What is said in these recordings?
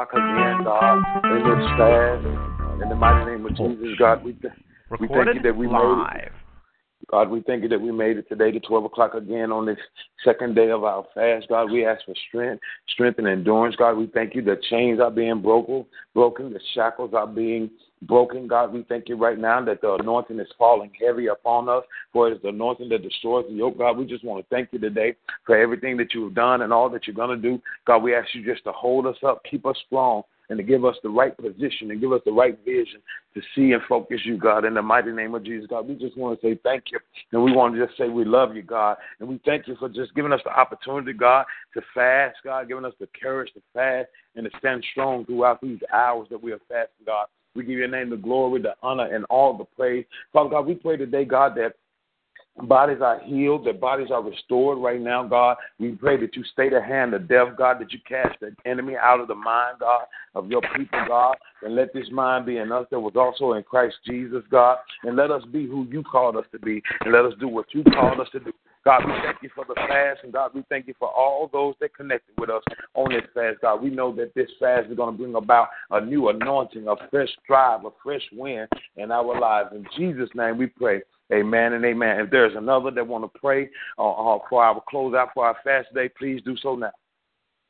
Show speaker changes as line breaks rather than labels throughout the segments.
Block again, God, in this fast. In the mighty name of Jesus, God, we, th- we thank you that we
live.
God, we thank you that we made it today to 12 o'clock again on this second day of our fast. God, we ask for strength, strength and endurance. God, we thank you that chains are being broken, broken, the shackles are being broken. God, we thank you right now that the anointing is falling heavy upon us, for it is the anointing that destroys the yoke. God, we just want to thank you today for everything that you have done and all that you're going to do. God, we ask you just to hold us up, keep us strong, and to give us the right position and give us the right vision to see and focus you, God, in the mighty name of Jesus, God. We just want to say thank you. And we want to just say we love you, God. And we thank you for just giving us the opportunity, God, to fast, God, giving us the courage to fast and to stand strong throughout these hours that we are fasting, God. We give your name the glory, the honor, and all the praise. Father God, we pray today, God, that Bodies are healed, their bodies are restored right now, God. We pray that you stay the hand of death, God, that you cast the enemy out of the mind, God, of your people, God. And let this mind be in us that was also in Christ Jesus, God. And let us be who you called us to be. And let us do what you called us to do. God, we thank you for the fast, and God, we thank you for all those that connected with us on this fast, God. We know that this fast is going to bring about a new anointing, a fresh drive, a fresh wind in our lives. In Jesus' name we pray. Amen and amen. If there's another that want to pray uh, uh, for our close out for our fast day, please do so now.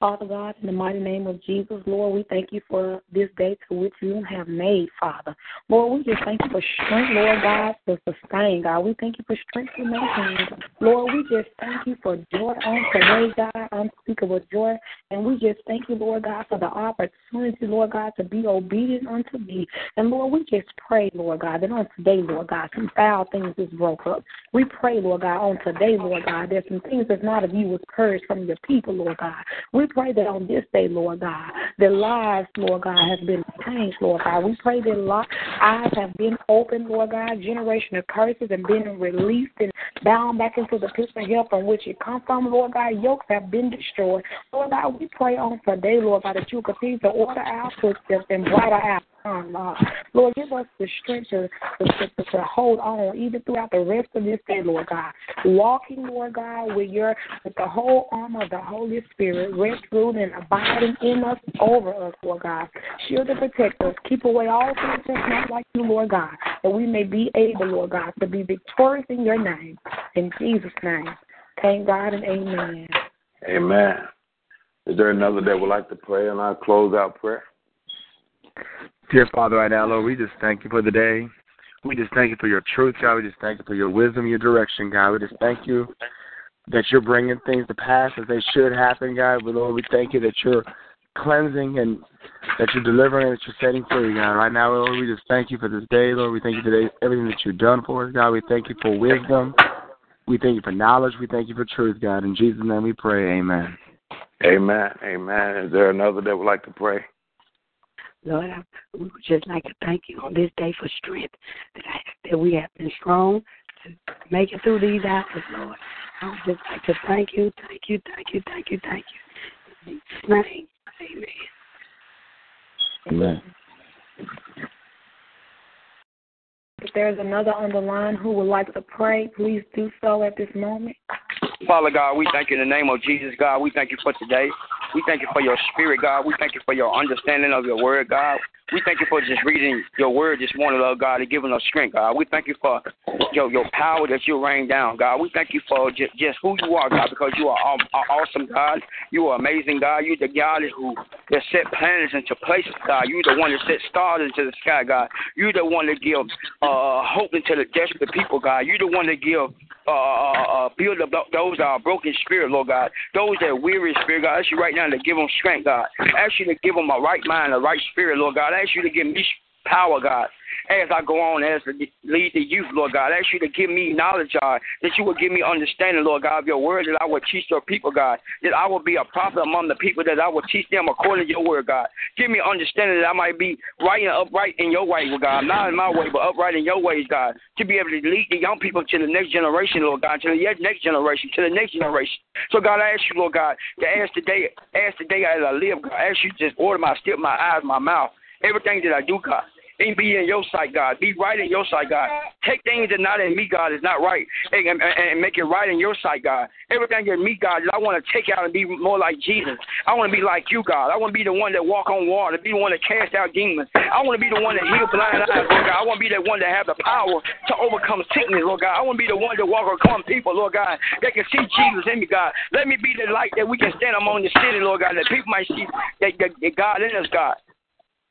Father God, in the mighty name of Jesus, Lord, we thank you for this day to which you have made, Father. Lord, we just thank you for strength, Lord God, to sustain, God. We thank you for strength to maintain. Lord, we just thank you for joy on today, God, unspeakable joy. And we just thank you, Lord God, for the opportunity, Lord God, to be obedient unto thee. And Lord, we just pray, Lord God, that on today, Lord God, some foul things is broke up. We pray, Lord God, on today, Lord God, that some things that's not of you was purged from your people, Lord God. We pray that on this day, Lord God, the lives, Lord God, have been changed, Lord God. We pray that eyes have been opened, Lord God, generation of curses have been released and bound back into the pits of hell from which it come from, Lord God. Yokes have been destroyed. Lord God, we pray on today, Lord God, that you continue to order our footsteps and brighter our Lord. Give us the strength to, to, to, hold on even throughout the rest of this day, Lord God. Walking, Lord God, with your with the whole armor of the Holy Spirit, rest, rule, and abiding in us, over us, Lord God. Shield and protect us. Keep away all things that's not like you, Lord God, that we may be able, Lord God, to be victorious in your name. In Jesus' name. Thank God and amen.
Amen. Is there another that would like to pray and I'll close out prayer?
Dear Father, right now, Lord, we just thank you for the day. We just thank you for your truth, God. We just thank you for your wisdom, your direction, God. We just thank you that you're bringing things to pass as they should happen, God. But Lord, we thank you that you're cleansing and that you're delivering, and that you're setting free, God. Right now, Lord, we just thank you for this day, Lord. We thank you today, everything that you've done for us, God. We thank you for wisdom. We thank you for knowledge. We thank you for truth, God. In Jesus' name we pray. Amen.
Amen. Amen. Is there another that would like to pray?
Lord, I, we would just like to thank you on this day for strength, that, I, that we have been strong to make it through these hours, Lord. I would just like to thank you, thank you, thank you, thank you, thank you. In name,
amen. Amen.
If there's another on the line who would like to pray, please do so at this moment.
Father God, we thank you in the name of Jesus, God. We thank you for today. We thank you for your spirit, God. We thank you for your understanding of your word, God. We thank you for just reading your word this morning, Lord God, and giving us strength, God. We thank you for your, your power that you rain down, God. We thank you for just, just who you are, God, because you are, awesome, God. You are amazing, God. You're the God who that set planets into places, God. You're the one that set stars into the sky, God. You're the one that give uh, hope into the desperate people, God. You're the one that give uh, uh, uh, build up those are broken spirit, Lord God. Those that are weary spirit, God. I ask you right now to give them strength, God. I ask you to give them a right mind, a right spirit, Lord God. I ask you to give me power, God. As I go on as to lead the youth, Lord God. I ask you to give me knowledge, God, that you will give me understanding, Lord God, of your word, that I will teach your people, God, that I will be a prophet among the people, that I will teach them according to your word, God. Give me understanding that I might be right and upright in your way, God, not in my way, but upright in your ways, God, to be able to lead the young people to the next generation, Lord God, to the next generation, to the next generation. So, God, I ask you, Lord God, to ask today, ask today as I live, God, I ask you to just order my step, my eyes, my mouth, everything that I do, God be in your sight, God. Be right in your sight, God. Take things that not in me, God, is not right, and, and, and make it right in your sight, God. Everything in me, God, I want to take out and be more like Jesus. I want to be like you, God. I want to be the one that walk on water, be the one that cast out demons. I want to be the one that heal blind eyes, Lord God. I want to be the one that have the power to overcome sickness, Lord God. I want to be the one that walk across people, Lord God, They can see Jesus in me, God. Let me be the light that we can stand among the city, Lord God, that people might see that, that, that God in us, God.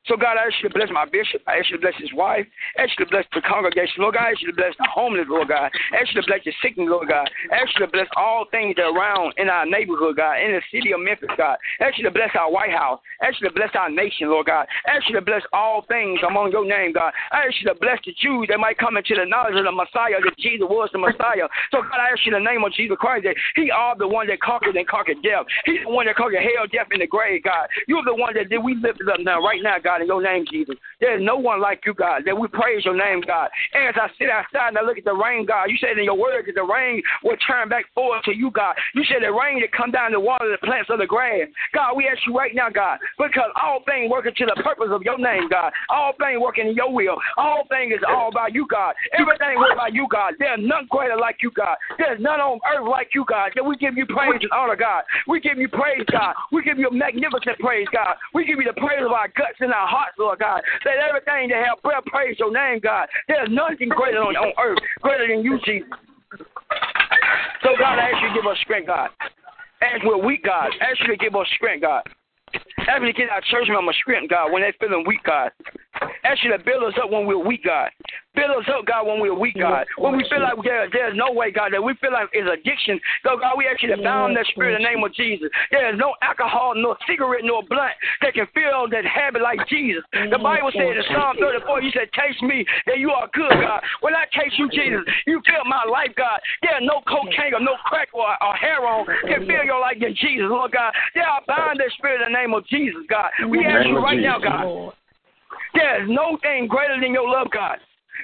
So, God, I ask you to bless my bishop. I ask you to bless his wife. I ask you to bless the congregation, Lord God. I ask you to bless the homeless, Lord God. I ask you to bless the sick, Lord God. I ask you to bless all things around in our neighborhood, God, in the city of Memphis, God. I ask you to bless our White House. I ask you to bless our nation, Lord God. I ask you to bless all things among your name, God. I ask you to bless the Jews that might come into the knowledge of the Messiah, that Jesus was the Messiah. So, God, I ask you in the name of Jesus Christ that He are the one that conquered and conquered death. He's the one that conquered hell, death, and the grave, God. You're the one that did we lift up now, right now, God. God, in your name, Jesus. There's no one like you, God, that we praise your name, God. As I sit outside and I look at the rain, God, you said in your word that the rain will turn back forward to you, God. You said the rain that come down to water the plants of the grass. God, we ask you right now, God, because all things working to the purpose of your name, God. All things working in your will. All things is all about you, God. Everything is about you, God. There's none greater like you, God. There's none on earth like you, God. That we give you praise and honor, God. We give you praise, God. We give you a magnificent praise, God. We give you the praise of our guts and our our hearts, Lord God. Let everything that have prayer praise your name, God. There's nothing greater on, on earth, greater than you, Jesus. So, God, I ask you to give us strength, God. As we're weak, God, ask you to give us strength, God. Ask you to get our church members strength, God, when they're feeling weak, God. Ask you to build us up when we're weak, God. Build us up, God, when we're weak, God. When we feel like there, there's no way, God, that we feel like it's addiction. So, God, we ask you to bound that spirit in the name of Jesus. There is no alcohol, no cigarette, no blunt that can fill that habit like Jesus. The Bible says in Psalm 34, you said, Taste me, that you are good, God. When I taste you, Jesus, you fill my life, God. There's no cocaine or no crack or, or heroin can fill your life in Jesus, Lord God. There I bind that spirit in the name of Jesus, God. We ask you right now, God. There is no thing greater than your love, God.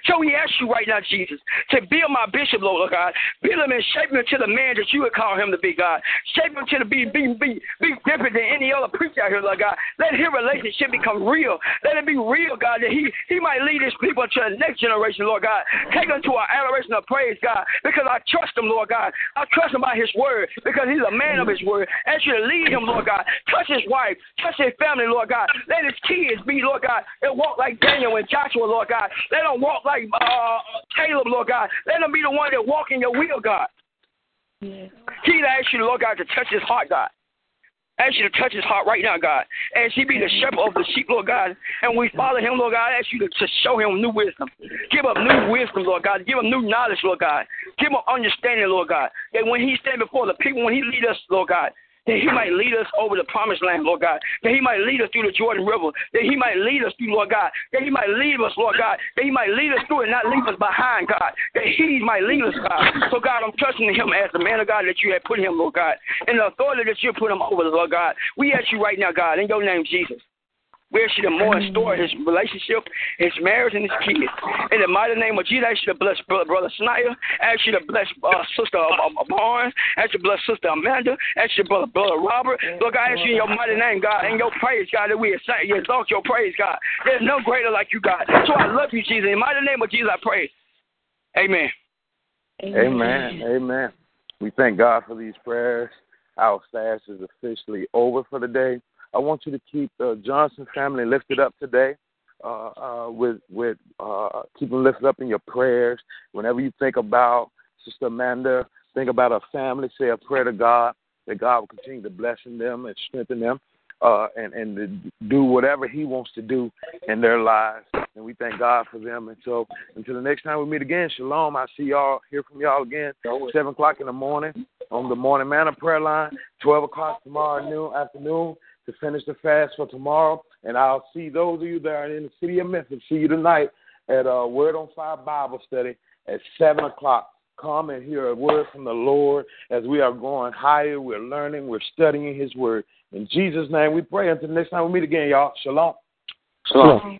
So we ask you right now, Jesus, to build my bishop, Lord God. Build him and shape him to the man that you would call him to be, God. Shape him to be, be, be, be different than any other preacher out here, Lord God. Let his relationship become real. Let it be real, God, that he, he might lead his people to the next generation, Lord God. Take him to our adoration of praise, God, because I trust him, Lord God. I trust him by his word because he's a man of his word. Ask you to lead him, Lord God. Touch his wife. Touch his family, Lord God. Let his kids be, Lord God, and walk like Daniel and Joshua, Lord God. Let them walk like uh, Caleb, Lord God. Let him be the one that walk in your will, God. Yes. He ask you, Lord God, to touch his heart, God. I ask you to touch his heart right now, God. As he be the shepherd of the sheep, Lord God. And we follow him, Lord God. I ask you to, to show him new wisdom. Give him new wisdom, Lord God. Give him new knowledge, Lord God. Give him understanding, Lord God. That when he stand before the people, when he lead us, Lord God, that He might lead us over the promised land, Lord God. That He might lead us through the Jordan River. That He might lead us through, Lord God. That He might lead us, Lord God. That He might lead us through and not leave us behind, God. That He might lead us, God. So, God, I'm trusting Him as the man of God that you have put Him, Lord God. And the authority that you put Him over, Lord God. We ask you right now, God, in your name, Jesus. We ask you to more and store his relationship, his marriage, and his kids. In the mighty name of Jesus, I ask you to bless Brother, brother Snyder. I ask you to bless uh, Sister uh, uh, Barnes. I ask you to bless Sister Amanda. I ask you to bless Brother Robert. Look, I ask you in your mighty name, God, in your praise, God, that we exalt your praise, God. There's no greater like you, God. So I love you, Jesus. In the mighty name of Jesus, I pray. Amen.
Amen. Amen. We thank God for these prayers. Our fast is officially over for the day. I want you to keep the Johnson family lifted up today. Uh, uh, with with uh, keep them lifted up in your prayers. Whenever you think about Sister Amanda, think about her family. Say a prayer to God that God will continue to bless them and strengthen them, uh, and and do whatever He wants to do in their lives. And we thank God for them. And so until the next time we meet again, Shalom. I see y'all hear from y'all again seven o'clock in the morning on the morning manna prayer line. Twelve o'clock tomorrow noon afternoon to finish the fast for tomorrow. And I'll see those of you that are in the city of Memphis. See you tonight at uh, Word on Fire Bible Study at 7 o'clock. Come and hear a word from the Lord as we are going higher. We're learning, we're studying His Word. In Jesus' name we pray. Until next time we meet again, y'all. Shalom.
Shalom.